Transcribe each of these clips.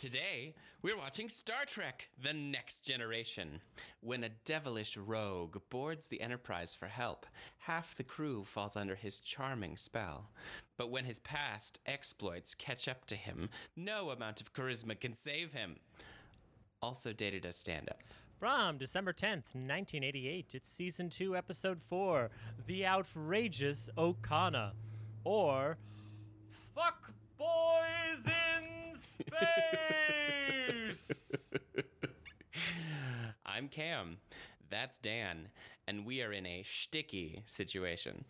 Today, we're watching Star Trek The Next Generation. When a devilish rogue boards the Enterprise for help, half the crew falls under his charming spell. But when his past exploits catch up to him, no amount of charisma can save him. Also dated as stand up. From December 10th, 1988, it's season 2, episode 4 The Outrageous Okona. Or Fuck Boys in Space! I'm Cam. That's Dan. And we are in a shticky situation.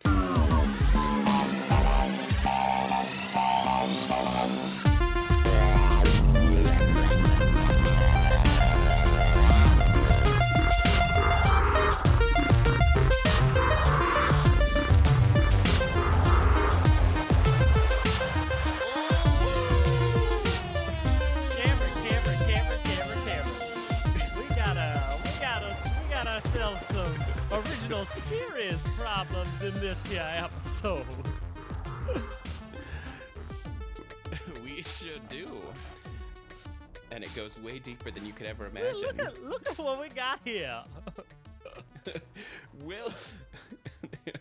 Original serious problems in this here episode. we should do. And it goes way deeper than you could ever Look imagine. at, look at what we got here. Will.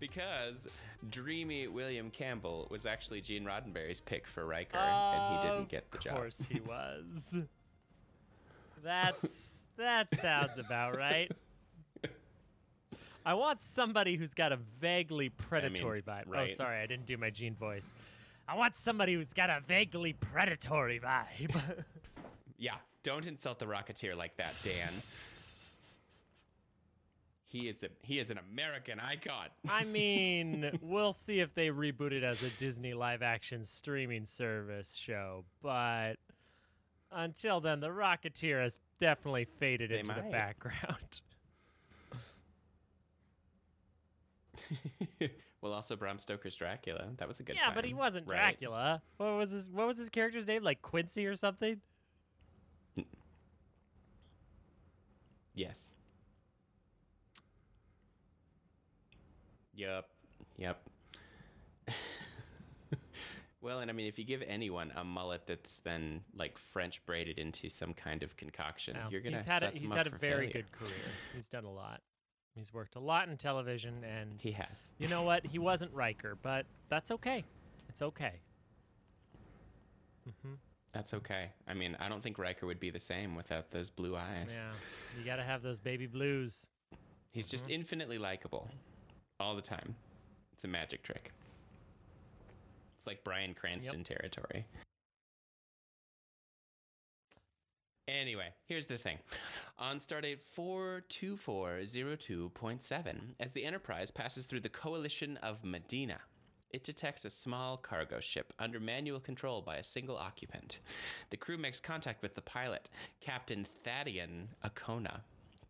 because dreamy William Campbell was actually Gene Roddenberry's pick for Riker, and he didn't get the job. Of course he was. That's that sounds about right. I want somebody who's got a vaguely predatory vibe. Oh, right. Oh, sorry, I didn't do my Gene voice. I want somebody who's got a vaguely predatory vibe. Yeah, don't insult the Rocketeer like that, Dan. He is a he is an American icon. I mean, we'll see if they reboot it as a Disney live action streaming service show, but until then, the Rocketeer has definitely faded They into the background. well, also Bram Stoker's Dracula. That was a good yeah, time. but he wasn't right? Dracula. What was his What was his character's name? Like Quincy or something? Yes. Yep. Yep. well, and I mean, if you give anyone a mullet that's then like French braided into some kind of concoction, No, you're gonna he's had a, he's had a very failure. good career. He's done a lot. He's worked a lot in television, and He has. you know what? He wasn't Riker, but that's okay. It's okay. hmm That's okay. I mean, I don't think Riker would be the same without those blue eyes. Yeah, you got to have those baby blues. He's just infinitely likable all the time. It's a magic trick. It's like Bryan Cranston territory. Anyway, here's the thing. On stardate 42402.7, as the Enterprise passes through the coalition of Madena, it detects a small cargo ship under manual control by a single occupant. The crew makes contact with the pilot, Captain Thadiun Okona,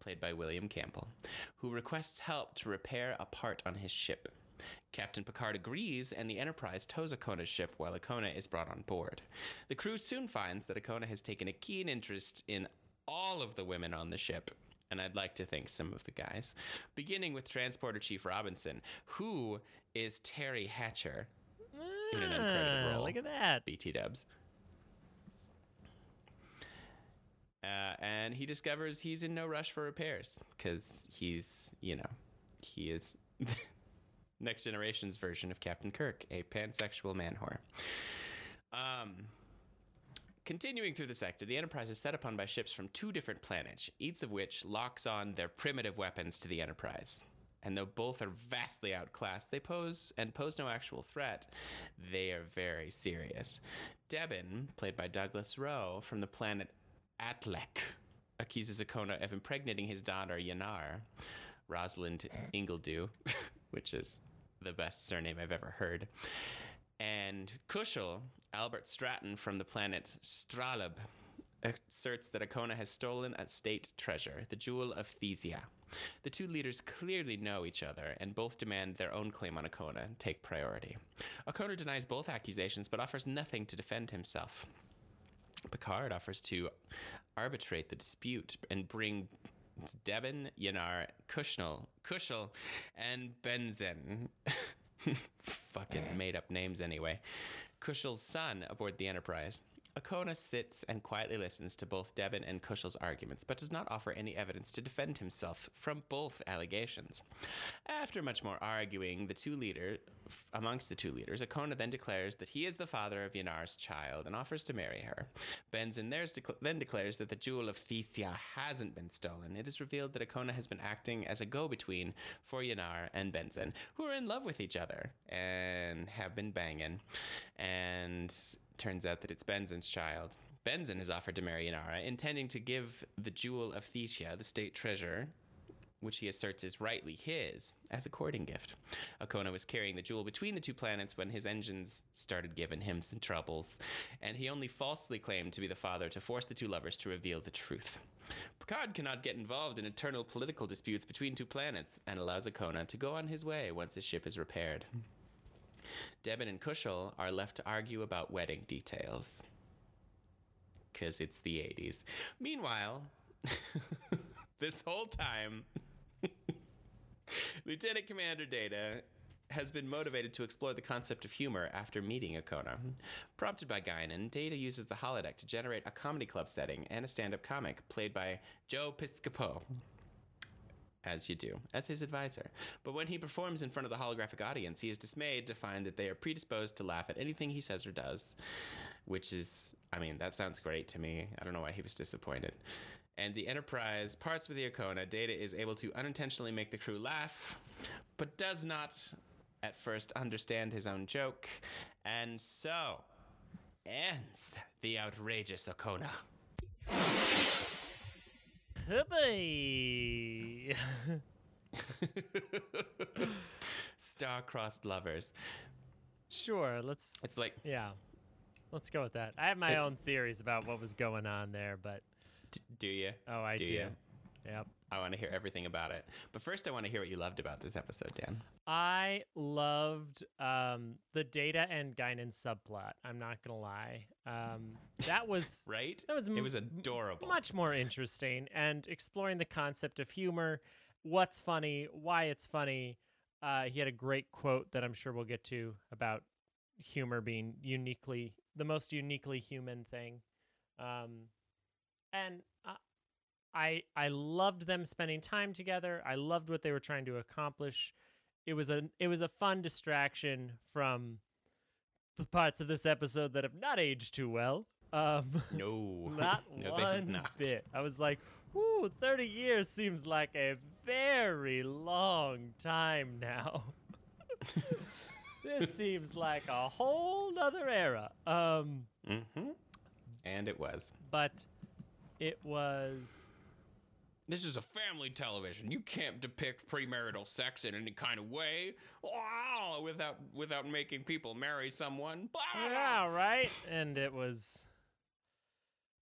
played by William Campbell, who requests help to repair a part on his ship. Captain Picard agrees, and the Enterprise tows Okona's ship while Okona is brought on board. The crew soon finds that Okona has taken a keen interest in all of the women on the ship, and I'd like to thank some of the guys, beginning with Transporter Chief Robinson, who is Teri Hatcher, In an uncredited Ah, role. Look at that. BT Dubs. Uh, and he discovers he's in no rush for repairs because he's, you know, he is next generation's version of Captain Kirk, a pansexual man whore. Um, continuing through the sector, the Enterprise is set upon by ships from two different planets, each of which locks on their primitive weapons to the Enterprise. And though both are vastly outclassed, they pose and pose no actual threat. They are very serious. Debin, played by Douglas Rowe from the planet Atlec, accuses Okona of impregnating his daughter Yanar, Rosalind Ingledew, which is the best surname I've ever heard. And Kushell, Albert Stratton from the planet Straleb, asserts that Okona has stolen a state treasure, the Jewel of Thesia. The two leaders clearly know each other and both demand their own claim on Okona take priority. Okona denies both accusations but offers nothing to defend himself. Picard offers to arbitrate the dispute and bring Devon, Yanar, Kushnell, Kushel, and Benzan. Fucking made up names anyway. Kushel's son aboard the Enterprise. Okona sits and quietly listens to both Devin and Kushell's arguments, but does not offer any evidence to defend himself from both allegations. After much more arguing, the two leader, amongst the two leaders, Okona then declares that he is the father of Yanar's child and offers to marry her. Dec- then declares that the jewel of Thesia hasn't been stolen. It is revealed that Okona has been acting as a go-between for Yanar and Benzan, who are in love with each other and have been banging. And turns out that it's Benzan's child. Benzan has offered to marry Inara, intending to give the jewel of Thesia, the state treasure, which he asserts is rightly his, as a courting gift. Okona was carrying the jewel between the two planets when his engines started giving him some troubles, and he only falsely claimed to be the father to force the two lovers to reveal the truth. Picard cannot get involved in eternal political disputes between two planets and allows Okona to go on his way once his ship is repaired. Debin and Kushell are left to argue about wedding details. Because it's the 80s. Meanwhile, this whole time, Lieutenant Commander Data has been motivated to explore the concept of humor after meeting Akona. Prompted by Guinan, Data uses the holodeck to generate a comedy club setting and a stand up comic played by Joe Piscopo as you do, as his advisor. But when he performs in front of the holographic audience, he is dismayed to find that they are predisposed to laugh at anything he says or does, which is, I mean, that sounds great to me. I don't know why he was disappointed. And the Enterprise parts with the Okona. Data is able to unintentionally make the crew laugh, but does not at first understand his own joke, and so ends the outrageous Okona. Hippie. Star-crossed lovers. sure, let's. It's like Yeah, let's go with that. I have my own theories about what was going on there, but D- do you? oh, I Do do. Yep. I want to hear everything about it. But first, I want to hear what you loved about this episode, Dan. I loved um, the Data and Guinan subplot. I'm not gonna lie. Um, that was Right? That was it was adorable. much more interesting and exploring the concept of humor, what's funny, why it's funny. Uh, he had a great quote that I'm sure we'll get to about humor being uniquely the most uniquely human thing. Um, and I I loved them spending time together. I loved what they were trying to accomplish. It was a it was a fun distraction from the parts of this episode that have not aged too well. Um, No. not no, one not. bit. I was like, "Whoo, 30 years seems like a very long time now." this seems like a whole nother era. Um, Mm-hmm. And it was. but it was This is a family television. You can't depict premarital sex in any kind of way wow, without without making people marry someone. Blah. yeah, right. And it was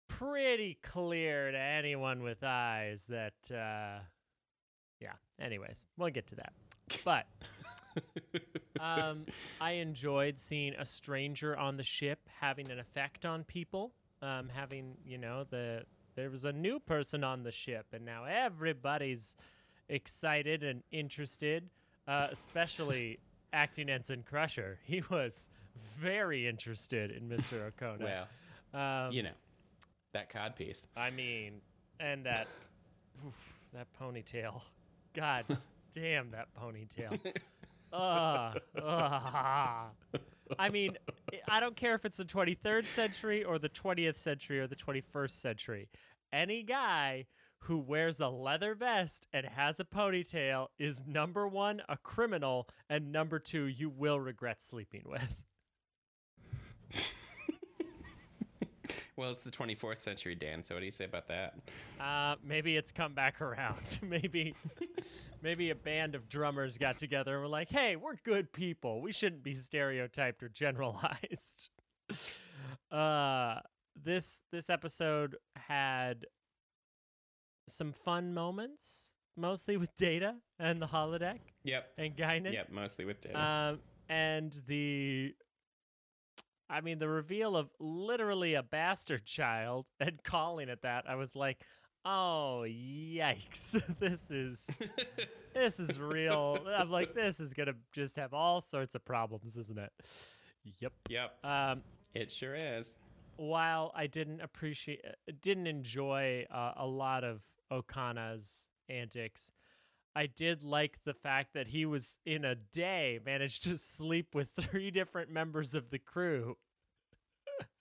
pretty clear to anyone with eyes that, uh, yeah. Anyways, we'll get to that. But um, I enjoyed seeing a stranger on the ship having an effect on people. Um, having, you know, the there was a new person on the ship, and now everybody's excited and interested. Uh, especially acting ensign Crusher. He was very interested in Mr. Okona. Well, um, you know, that cod piece. I mean, and that oof, that ponytail. God damn that ponytail. Ugh, ugh. I mean, I- don't care if it's the 23rd century or the 20th century or the 21st century. Any guy who wears a leather vest and has a ponytail is number one, a criminal, and number two, you will regret sleeping with. Well, it's the 24th century, Dan. So what do you say about that? Uh, maybe it's come back around. maybe, maybe a band of drummers got together and were like, "Hey, we're good people. We shouldn't be stereotyped or generalized." uh, this this episode had some fun moments, mostly with Data and the holodeck Yep. and Guinan. Yep. Mostly with Data. Um, and the, I mean, the reveal of literally a bastard child and calling it that, I was like, oh yikes, this is this is real. I'm like, this is gonna just have all sorts of problems, isn't it? Yep. yep. Um, It sure is. while I didn't appreciate, didn't enjoy uh, a lot of Okona's antics, I did like the fact that he was in a day managed to sleep with three different members of the crew,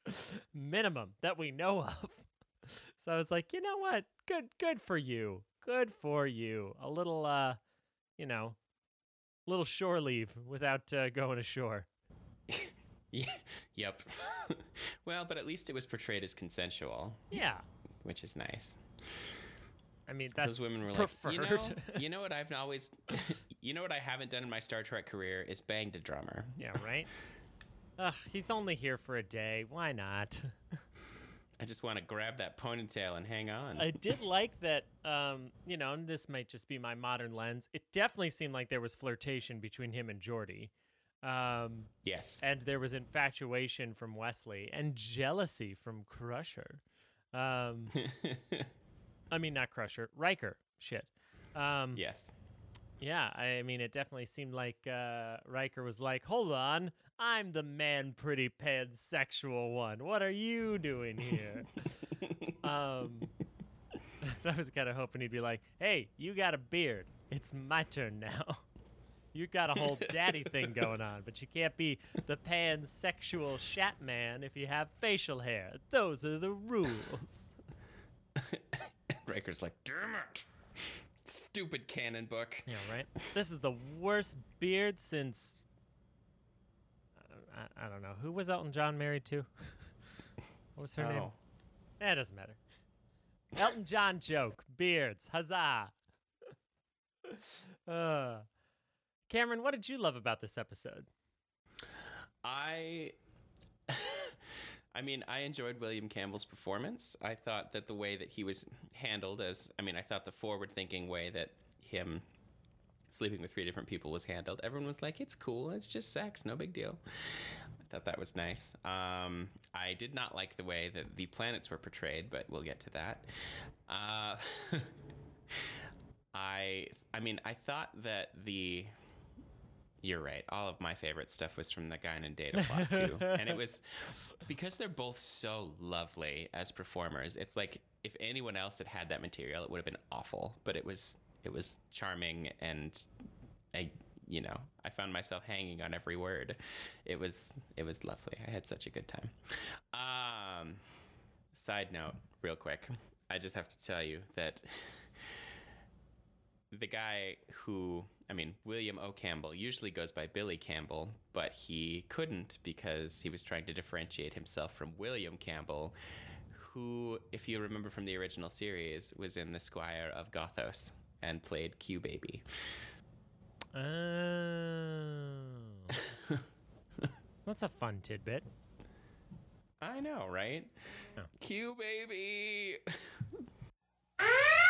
minimum that we know of. So I was like, you know what? Good, good for you. Good for you. A little, uh, you know, little shore leave without uh, going ashore. Yeah, yep. well, but at least it was portrayed as consensual, Yeah. which is nice. I mean, that's Those women were preferred. like, you know, you know what I've always, you know what I haven't done in my Star Trek career is banged a drummer. yeah, right. Ugh, he's only here for a day. Why not? I just want to grab that ponytail and hang on. I did like that. Um, you know, and this might just be my modern lens. It definitely seemed like there was flirtation between him and Geordi, um, yes. and there was infatuation from Wesley and jealousy from Crusher. Um, I mean, not Crusher, Riker. Shit. Um, yes. Yeah, I mean, it definitely seemed like uh, Riker was like, "Hold on, I'm the man, pretty pansexual one. What are you doing here?" um, I was kind of hoping he'd be like, "Hey, you got a beard. It's my turn now. you got a whole daddy thing going on, but you can't be the pansexual shat man if you have facial hair. Those are the rules." Riker's like, damn it. Stupid canon book. Yeah, right. This is the worst beard since. I, I don't know. Who was Elton John married to? what was her name? Oh. Eh, it doesn't matter. Elton John joke. Beards. Huzzah. uh, Cameron, what did you love about this episode? I I mean, I enjoyed William Campbell's performance. I thought that the way that he was handled as I mean, I thought the forward-thinking way that him sleeping with three different people was handled. Everyone was like, "It's cool. It's just sex. No big deal." I thought that was nice. Um, I did not like the way that the planets were portrayed, but we'll get to that. Uh, I I mean, I thought that the you're right. All of my favorite stuff was from the Guinan and Data plot too, and it was because they're both so lovely as performers. It's like if anyone else had had that material, it would have been awful. But it was it was charming, and I you know I found myself hanging on every word. It was it was lovely. I had such a good time. Um, side note, real quick, I just have to tell you that the guy who I mean, William O. Campbell usually goes by Billy Campbell, but he couldn't because he was trying to differentiate himself from William Campbell, who, if you remember from the original series, was in The Squire of Gothos and played Q Baby. Oh. That's a fun tidbit. I know, right? Yeah. Q Baby!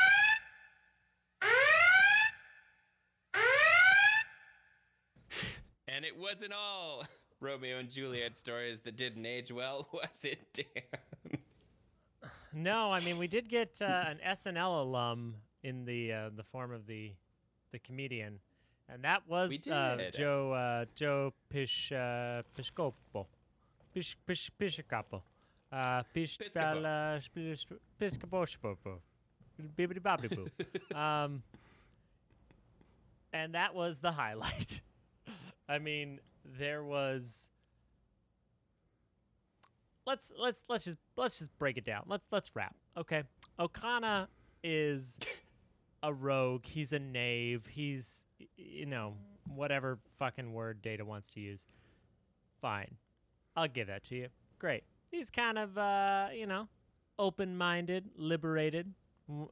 and it wasn't all Romeo and Juliet stories that didn't age well, was it, Dan? No, I mean we did get uh, an SNL alum in the uh, the form of the the comedian, and that was uh. Joe uh, Joe Pish uh, Piscopo, Pish Pish Piscopo, uh, Pish Piscopo. Bibbidi Bobbidi Boo. Um, and that was the highlight. I mean, there was. Let's let's let's just let's just break it down. Let's let's wrap. Okay, Okona is a rogue. He's a knave. He's you know whatever fucking word Data wants to use. Fine, I'll give that to you. Great. He's kind of uh you know open-minded, liberated,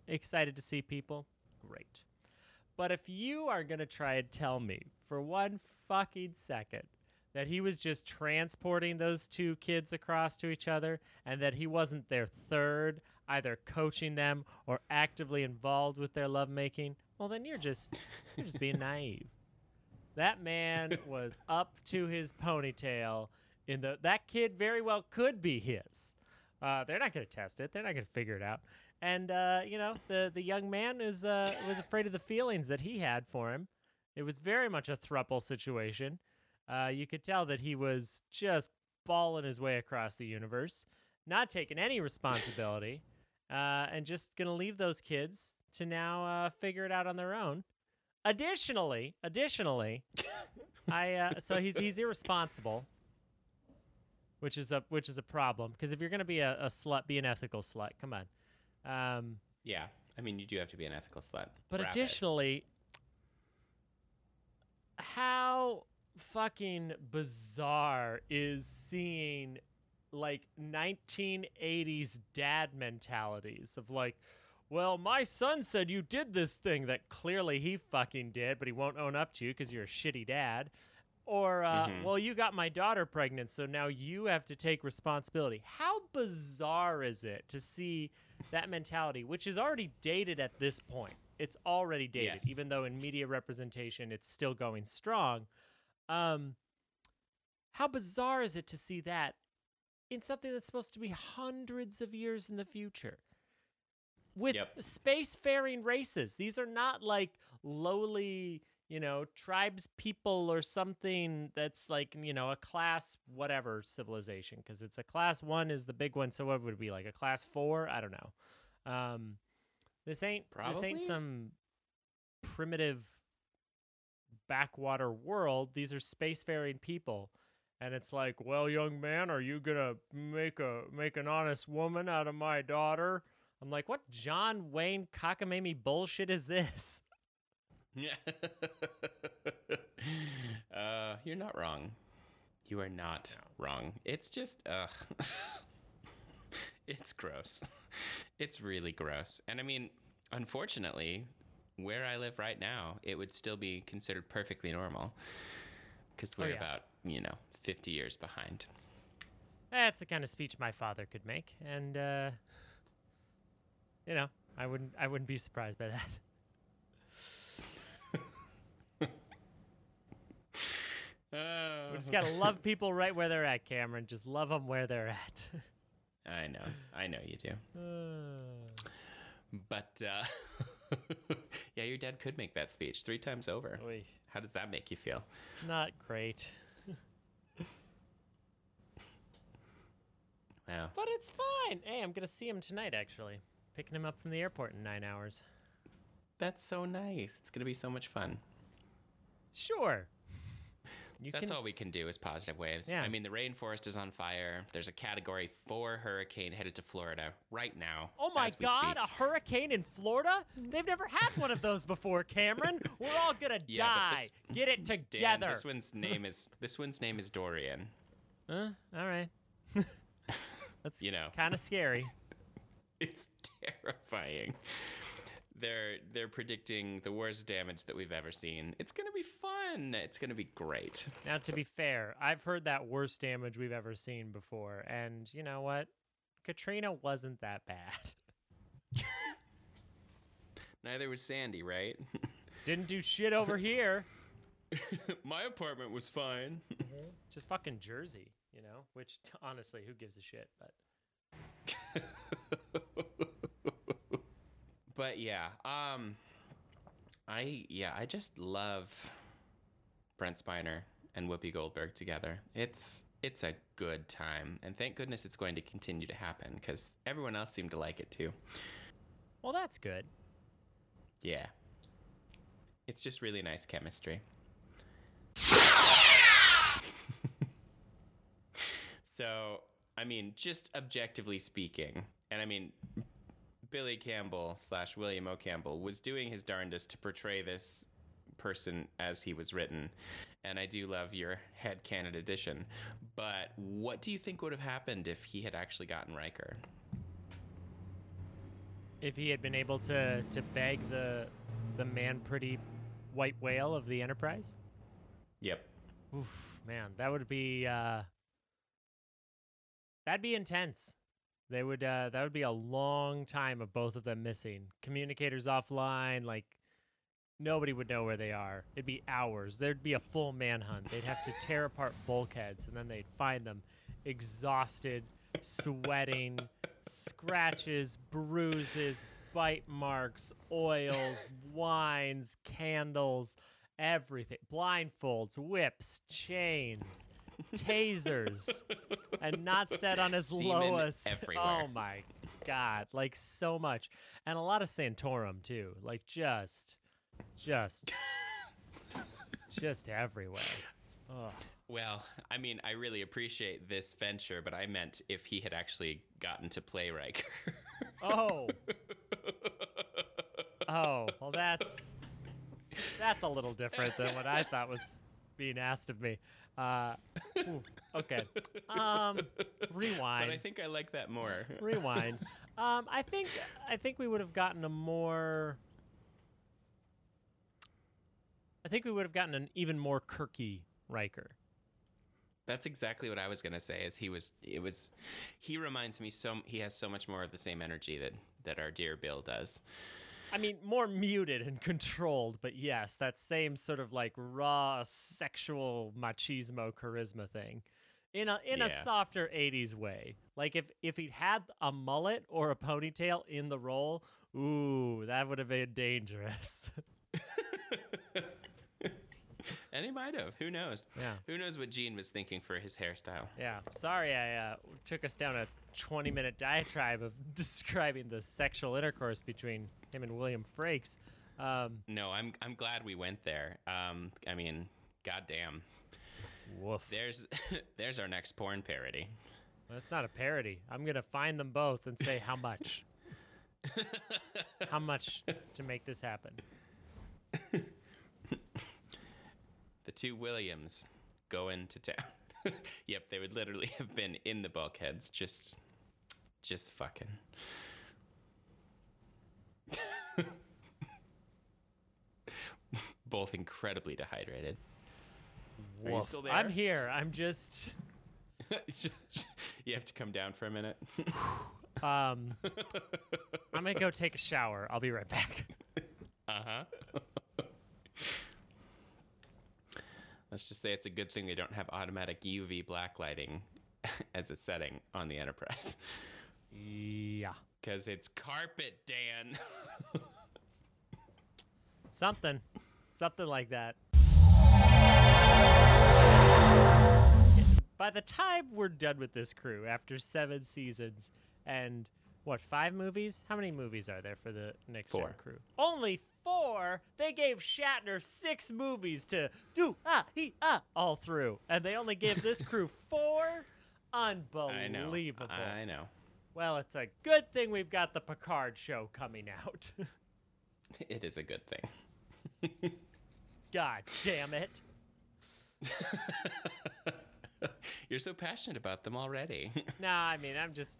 excited to see people. Great. But if you are going to try and tell me for one fucking second that he was just transporting those two kids across to each other and that he wasn't their third, either coaching them or actively involved with their lovemaking, well then you're just you're just being naive. That man was up to his ponytail in the that kid very well could be his. Uh, they're not going to test it. They're not going to figure it out. And uh, you know, the the young man is uh, was afraid of the feelings that he had for him. It was very much a thruple situation. Uh, you could tell that he was just balling his way across the universe, not taking any responsibility, uh, and just gonna leave those kids to now uh, figure it out on their own. Additionally, additionally, I uh, so he's he's irresponsible, which is a which is a problem because if you're gonna be a, a slut, be an ethical slut. Come on. Um, Yeah. I mean, you do have to be an ethical slut. but Wrap it. additionally, how fucking bizarre is seeing like 1980s dad mentalities of like, well, my son said you did this thing that clearly he fucking did, but he won't own up to you because you're a shitty dad. Or, uh, Mhm. well, you got my daughter pregnant, so now you have to take responsibility. How bizarre is it to see that mentality, which is already dated at this point? It's already dated, Yes. even though in media representation it's still going strong. Um, how bizarre is it to see that in something that's supposed to be hundreds of years in the future? With Yep. spacefaring races. These are not like lowly, you know, tribes people or something that's like, you know, a class whatever civilization. Because it's a class one is the big one. So what would it be like a class four? I don't know. Um, this ain't this ain't some primitive backwater world. These are spacefaring people. And it's like, well, young man, are you gonna make a make an honest woman out of my daughter? I'm like, what John Wayne cockamamie bullshit is this? Yeah. uh, you're not wrong. You are not wrong. It's just, ugh. it's gross. It's really gross. And I mean, unfortunately, where I live right now, it would still be considered perfectly normal. Because we're yeah. about, you know, 50 years behind. That's the kind of speech my father could make, and uh, you know, I wouldn't I wouldn't be surprised by that. Oh. We just gotta love people right where they're at, Cameron. Just love them where they're at. I know. I know you do. Uh, But uh, yeah, your dad could make that speech three times over. oy, How does that make you feel? not great, Wow. but it's fine. Hey, I'm gonna see him tonight. Actually, picking him up from the airport in nine hours. That's so nice. It's going to be so much fun. Sure. You That's can. all we can do is positive waves. Yeah. I mean, the rainforest is on fire. There's a category four hurricane headed to Florida right now. Oh my God! A hurricane in Florida? They've never had one of those before, Cameron. We're all gonna Yeah, die. this- Get it Dan, together. this one's name is this one's name is Dorian. Huh? All right. That's You know, kind of scary. it's terrifying. They're they're predicting the worst damage that we've ever seen. It's gonna be fun. It's gonna be great. Now, to be fair, I've heard that worst damage we've ever seen before, and you know what? Katrina wasn't that bad. Neither was Sandy, right? Didn't do shit over here. My apartment was fine. Mm-hmm. Just fucking Jersey, you know? Which, honestly, who gives a shit? But but yeah, um I yeah, I just love Brent Spiner and Whoopi Goldberg together. It's it's a good time, and thank goodness it's going to continue to happen because everyone else seemed to like it too. well, that's good. Yeah, it's just really nice chemistry. so, I mean, just objectively speaking, and I mean, Billy Campbell slash William O. Campbell was doing his darndest to portray this person as he was written. And I do love your head canon edition. But what do you think would have happened if he had actually gotten Riker? If he had been able to to bag the the man pretty white whale of the Enterprise, Yep. oof, man, that would be uh, that'd be intense. They would uh, that would be a long time of both of them missing. Communicators offline, like nobody would know where they are. It'd be hours. There'd be a full manhunt. They'd have to tear apart bulkheads and then they'd find them exhausted, sweating, scratches, bruises, bite marks, oils, wines, candles, everything. Blindfolds, whips, chains. Tasers and not set on his Semen low everywhere. oh my god like so much. And a lot of santorum too. Like just just just everywhere. Oh Well, I mean, I really appreciate this venture, but I meant if he had actually gotten to play Riker. oh. Oh well that's that's a little different than what i thought was being asked of me uh oof, okay um rewind but I think I like that more. rewind. Um, I think I think we would have gotten a more. I think we would have gotten an even more Kirky Riker. That's exactly what I was gonna say. Is he was it was he reminds me so he has so much more of the same energy that that our dear Bill does. I mean, more muted and controlled, but yes, that same sort of like raw sexual machismo charisma thing. In a in a softer 80s way. Like if if he had a mullet or a ponytail in the role, ooh, that would have been dangerous. And he might have. Who knows? Yeah. Who knows what Gene was thinking for his hairstyle? Yeah, sorry I uh, took us down a 20 minute diatribe of describing the sexual intercourse between him and William Frakes. Um, No, I'm I'm glad we went there. Um, I mean, goddamn. woof. There's there's our next porn parody. That's not a parody. I'm going to find them both and say how much. how much to make this happen. The two Williams go into town. yep, they would literally have been in the bulkheads, just just fucking. Both incredibly dehydrated. Are you still there? I'm here. I'm just. you have to come down for a minute. Um, I'm going to go take a shower. I'll be right back. Uh huh. Let's just say it's a good thing they don't have automatic UV blacklighting as a setting on the Enterprise. Yeah. Because it's carpet, Dan. Something. Something like that. By the time we're done with this crew after seven seasons and what, five movies? How many movies are there for the next Four. crew? Only four? They gave Shatner six movies to do ah he ah all through. And they only gave this crew four? Unbelievable. I know. I know. Well, it's a good thing we've got the Picard show coming out. It is a good thing. God damn it. You're so passionate about them already. Nah, I mean, I'm just,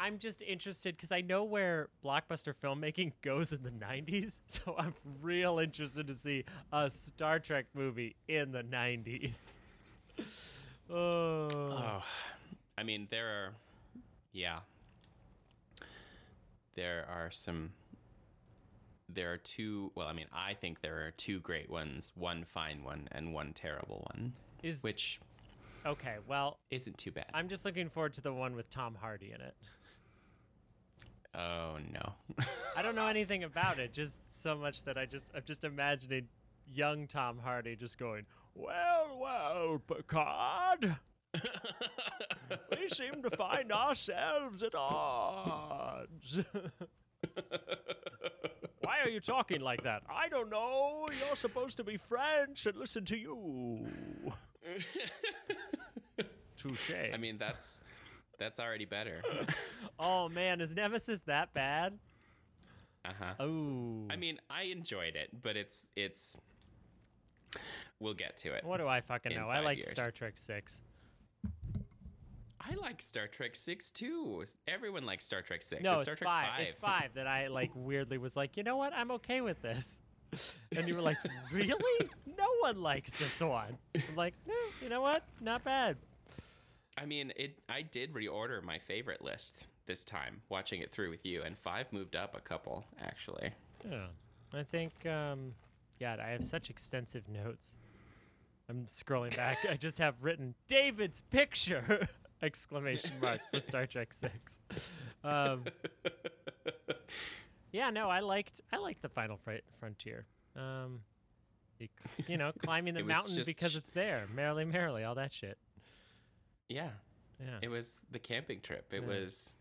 I'm just interested because I know where blockbuster filmmaking goes in the '90s, so I'm real interested to see a Star Trek movie in the '90s. oh, oh, I mean, there are, yeah, there are some. There are two. Well, I mean, I think there are two great ones, one fine one, and one terrible one, is which okay. Well, isn't too bad. I'm just looking forward to the one with Tom Hardy in it. Oh no. I don't know anything about it, just so much that I just, I'm just imagining young Tom Hardy just going, "Well, well, Picard." we seem to find ourselves at odds. Why are you talking like that? I don't know. You're supposed to be French and listen to you. Touche. I mean, that's that's already better. oh man, is Nemesis that bad? Uh huh. Oh. I mean, I enjoyed it, but it's it's. We'll get to it. what do I fucking know? I like years. Star Trek Six. I like Star Trek Six too. Everyone likes Star Trek Six. No, Star it's Trek five. It's five that I like weirdly was like, you know what? I'm okay with this. And you were like, really? No one likes this one. I'm like, no, you know what? Not bad. I mean, it. I did reorder my favorite list this time, watching it through with you, and five moved up a couple actually. Yeah. I think, um, God, I have such extensive notes. I'm scrolling back. I just have written David's picture! Exclamation mark for Star Trek Six. Um, yeah, no, I liked I liked the Final Fr- Frontier. Um, you, you know, climbing the mountain because it's there, merrily, merrily, all that shit. Yeah, Yeah. it was the camping trip. It Yeah. was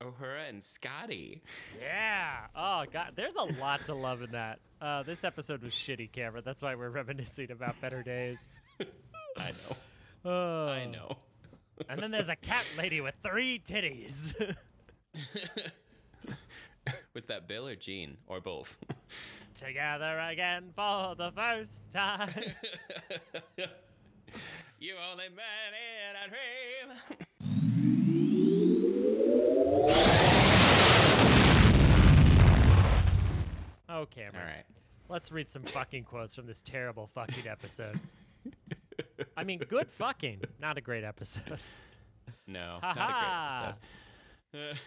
Uhura and Scotty. Yeah. Oh god, there's a lot to love in that. Uh, this episode was shitty, Cameron. That's why we're reminiscing about better days. I know. Oh. I know. And then there's a cat lady with three titties. Was that Bill or Gene or both? Together again for the first time. You only man in a dream. Oh, Cameron. All right. Let's read some fucking quotes from this terrible fucking episode. I mean, good fucking, not a great episode. No, Ha not a great episode.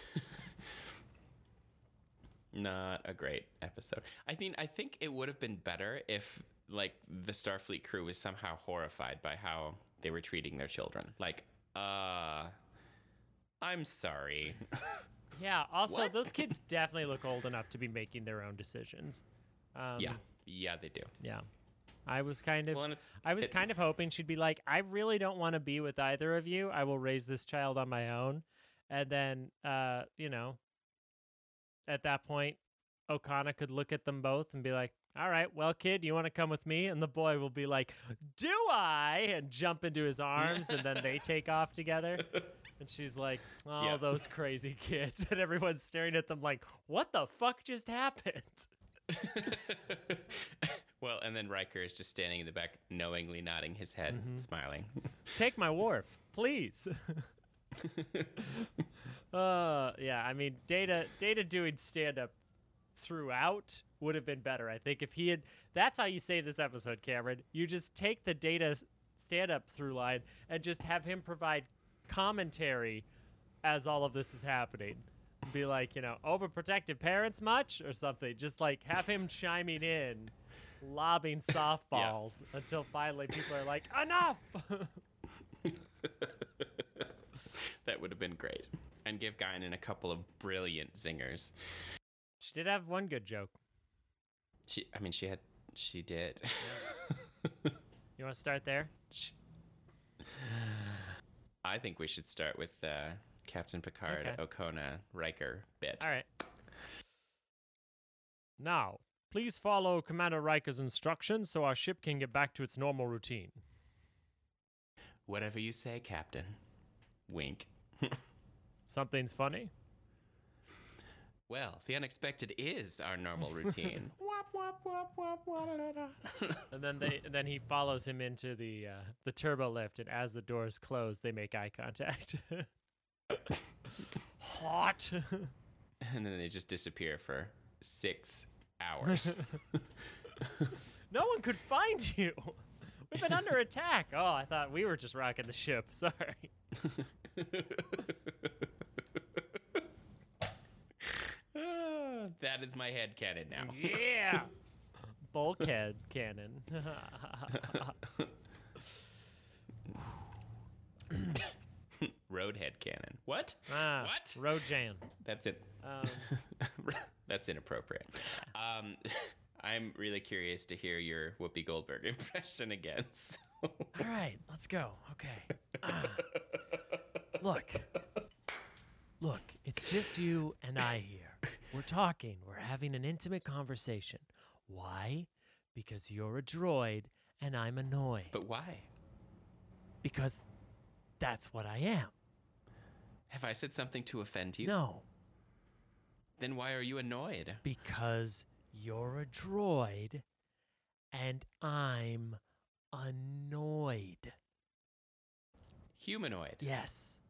not a great episode. I mean, I think it would have been better if, like, the Starfleet crew was somehow horrified by how they were treating their children. Like, uh, I'm sorry. Yeah. Also, those kids definitely look old enough to be making their own decisions. Um, yeah, yeah, they do. Yeah. I was kind of. Well, I was it- kind of hoping she'd be like, I really don't want to be with either of you. I will raise this child on my own. And then, uh, you know, at that point, Okona could look at them both and be like, all right, well, kid, you want to come with me? And the boy will be like, do I? And jump into his arms. and then they take off together. And she's like, oh, Yeah. those crazy kids. And everyone's staring at them like, what the fuck just happened? well, and then Riker is just standing in the back, knowingly nodding his head, Mm-hmm. smiling. Take my Worf, please. uh, yeah, I mean, Data Data doing stand up throughout would have been better. I think if he had. That's how you save this episode, Cameron. You just take the Data stand up through line and just have him provide commentary as all of this is happening. Be like, you know, overprotective parents much or something. Just like have him chiming in, lobbing softballs until finally people are like, enough. that would have been great. And give Guinan a couple of brilliant zingers. She did have one good joke. She, I mean, she had, she did. You want to start there? She- I think we should start with uh, Captain Picard, Okay. Okona, Riker bit. All right. Now, please follow Commander Riker's instructions so our ship can get back to its normal routine. Whatever you say, Captain. Wink. Something's funny? Well, the unexpected is our normal routine. And then they and then he follows him into the uh, the turbo lift and as the doors close, they make eye contact. Hot. and then they just disappear for six hours. no one could find you. We've been under attack. Oh, I thought we were just rocking the ship. Sorry. That is my head cannon now. Yeah. Bulkhead cannon. Roadhead cannon. What? ah, What? Rojan. That's it. Um, That's inappropriate. Um, I'm really curious to hear your Whoopi Goldberg impression again. So. all right, let's go. Okay. Ah. Look. Look, it's just you and I here. We're talking. We're having an intimate conversation. Why? Because you're a droid and I'm annoyed. But why? Because that's what I am. Have I said something to offend you? No, Then why are you annoyed? because you're a droid and I'm annoyed. Humanoid. Yes.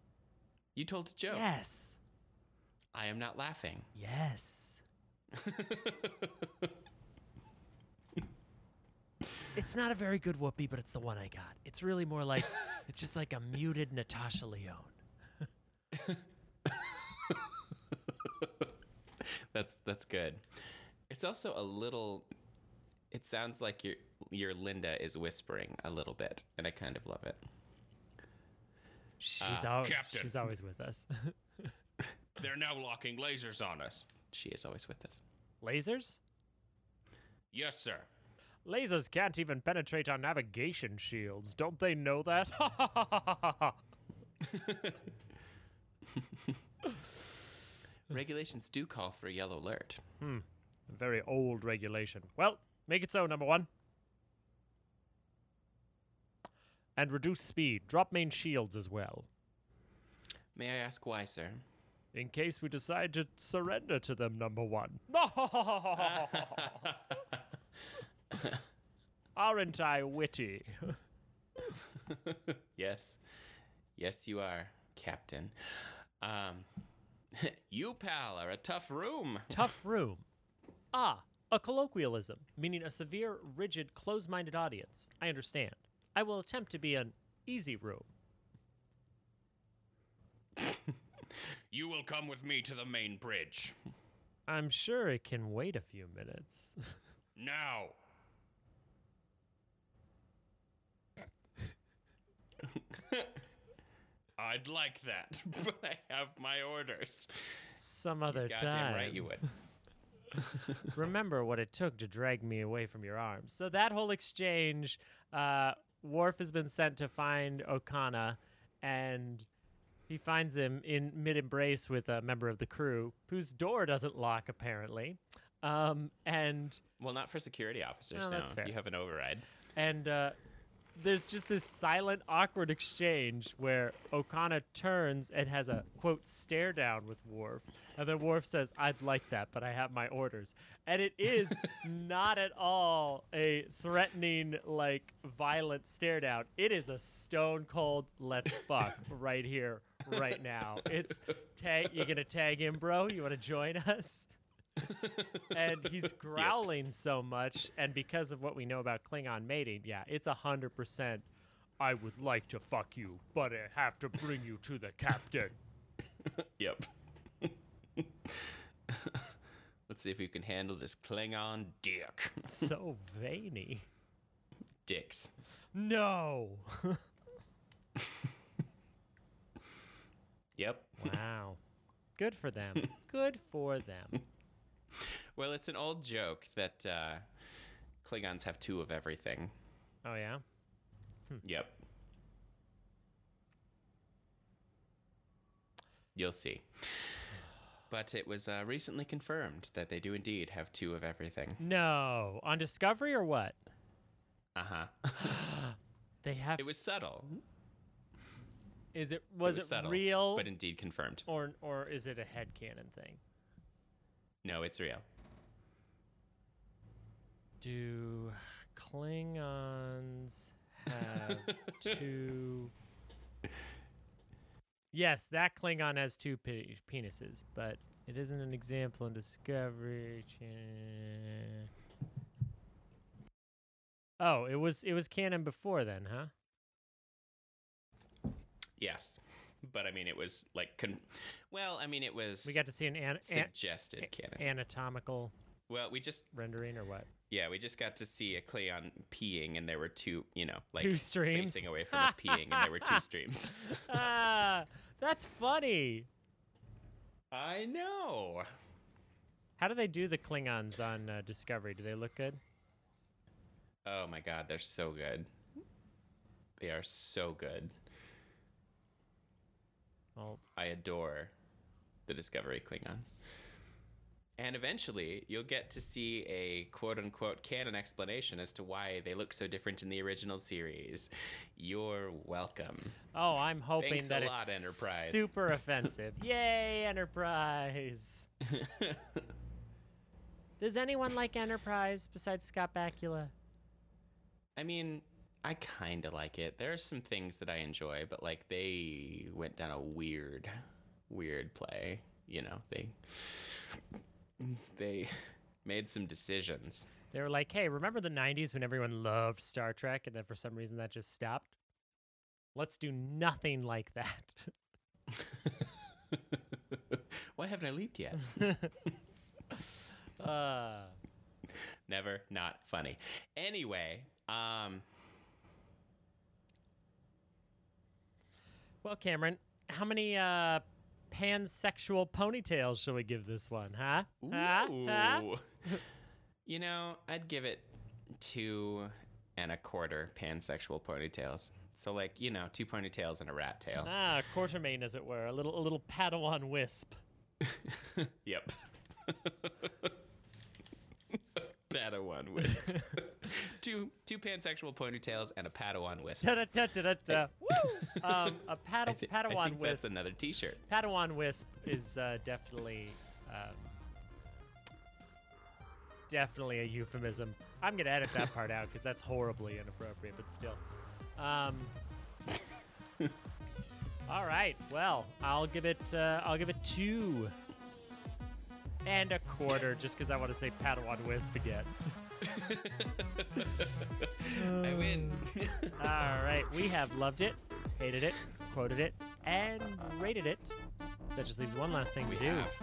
You told a joke. Yes. I am not laughing. Yes. It's not a very good Whoopi, but it's the one I got. It's really more like it's just like a muted Natasha Lyonne. that's that's good. It's also a little. It sounds like your your Linda is whispering a little bit, and I kind of love it. She's Uh, always Captain. she's always with us. They're now locking lasers on us. She is always with us. Lasers? Yes, sir. Lasers can't even penetrate our navigation shields. Don't they know that? Regulations do call for a yellow alert. Hmm. A very old regulation. Well, make it so, number one. And reduce speed. Drop main shields as well. May I ask why, sir? In case we decide to surrender to them, number one. Aren't I witty? yes. Yes, you are, Captain. Um, you, pal, are a tough room. Tough room. Ah, a colloquialism, meaning a severe, rigid, close minded audience. I understand. I will attempt to be an easy room. You will come with me to the main bridge. I'm sure it can wait a few minutes. Now. I'd like that, but I have my orders. Some other time. Goddamn time. right you would. Remember what it took to drag me away from your arms. So that whole exchange, uh, Worf has been sent to find Okona, and he finds him in mid embrace with a member of the crew whose door doesn't lock apparently. Um, and Well, not for security officers. No, fair. you have an override. and uh, there's just this silent, awkward exchange where Okona turns and has a quote stare down with Worf, and then Worf says, "I'd like that, but I have my orders." And it is not at all a threatening, like violent stare down. It is a stone cold "Let's fuck" right here, right now. It's tag. You gonna tag in, bro? You want to join us? and he's growling so much, and because of what we know about Klingon mating, yeah, it's a hundred percent. I would like to fuck you, but I have to bring you to the captain. Yep. Let's see if you can handle this Klingon dick. so veiny. Dicks. No. Yep. Wow. Good for them. Good for them. Well, it's an old joke that uh, Klingons have two of everything. Oh yeah. Yep. You'll see. But it was uh, recently confirmed that they do indeed have two of everything. No. On Discovery or what? Uh huh. They have. it was subtle. Is it was it it, subtle, real But indeed confirmed. or or is it a head headcanon thing? No, it's real. Do Klingons have two? Yes, that Klingon has two pe- penises, but it isn't an example in Discovery. Oh, it was it was canon before then, huh? Yes. But I mean, it was like, con- well, I mean, it was We got to see an, an, an suggested canon. anatomical well, we just, rendering or what? yeah, we just got to see a Klingon peeing, and there were two, you know, like Two streams? facing away from us peeing, and there were two streams. ah, that's funny. I know. How do they do the Klingons on uh, Discovery? Do they look good? Oh my god, they're so good. They are so good. Well, I adore the Discovery Klingons. And eventually, you'll get to see a quote unquote canon explanation as to why they look so different in the original series. You're welcome. oh, I'm hoping Thanks a that lot, it's Enterprise. super offensive. Yay, Enterprise! Does anyone like Enterprise besides Scott Bakula? I mean, I kind of like it. There are some things that I enjoy, but like they went down a weird, weird play. You know, they they made some decisions. They were like, "Hey, remember the '90s when everyone loved Star Trek, and then for some reason that just stopped? Let's do nothing like that." Why haven't I leaped yet? uh, Never not funny. Anyway, um, well, Cameron, how many uh, pansexual ponytails shall we give this one, huh? Huh? Huh? ooh. you know, I'd give it two and a quarter pansexual ponytails. So like you know, two ponytails and a rat tail. Ah, quartermain, as it were, a little a little Padawan wisp. Yep. Padawan wisp. two two pansexual ponytails and a Padawan wisp. Da-da-da-da-da. Woo! Um, a Pad- I, thi- Padawan I think wisp. that's another T-shirt. Padawan wisp is uh, definitely um, definitely a euphemism. I'm gonna edit that part out because that's horribly inappropriate, but still. Um, all right. Well, I'll give it. Uh, I'll give it two and a quarter, just because I want to say Padawan wisp again. I win. All right, we have loved it, hated it, quoted it, and rated it. That just leaves one last thing we to do. have.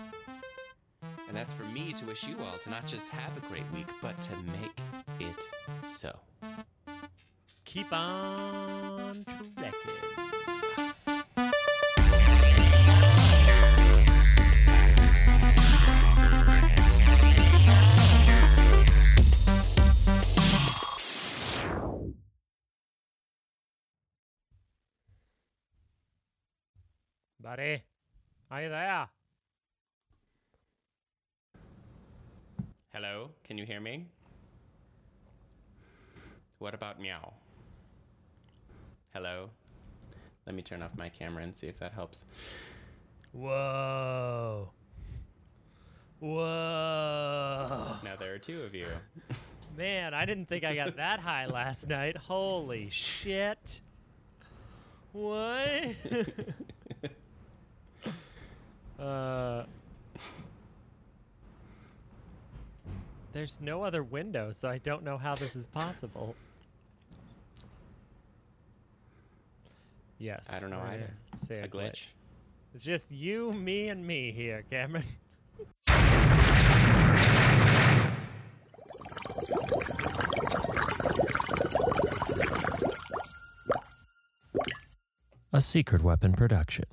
And that's for me to wish you all to not just have a great week, but to make it so. Keep on trekking. Buddy, are you there? Hello, can you hear me? What about meow? Hello? Let me turn off my camera and see if that helps. Whoa. Whoa. Now there are two of you. Man, I didn't think I got that high last night. Holy shit. What? uh There's no other window, so I don't know how this is possible. Yes. I don't know we're either. Say A glitch. It's just you, me, and me here, Cameron. A Secret Weapon production.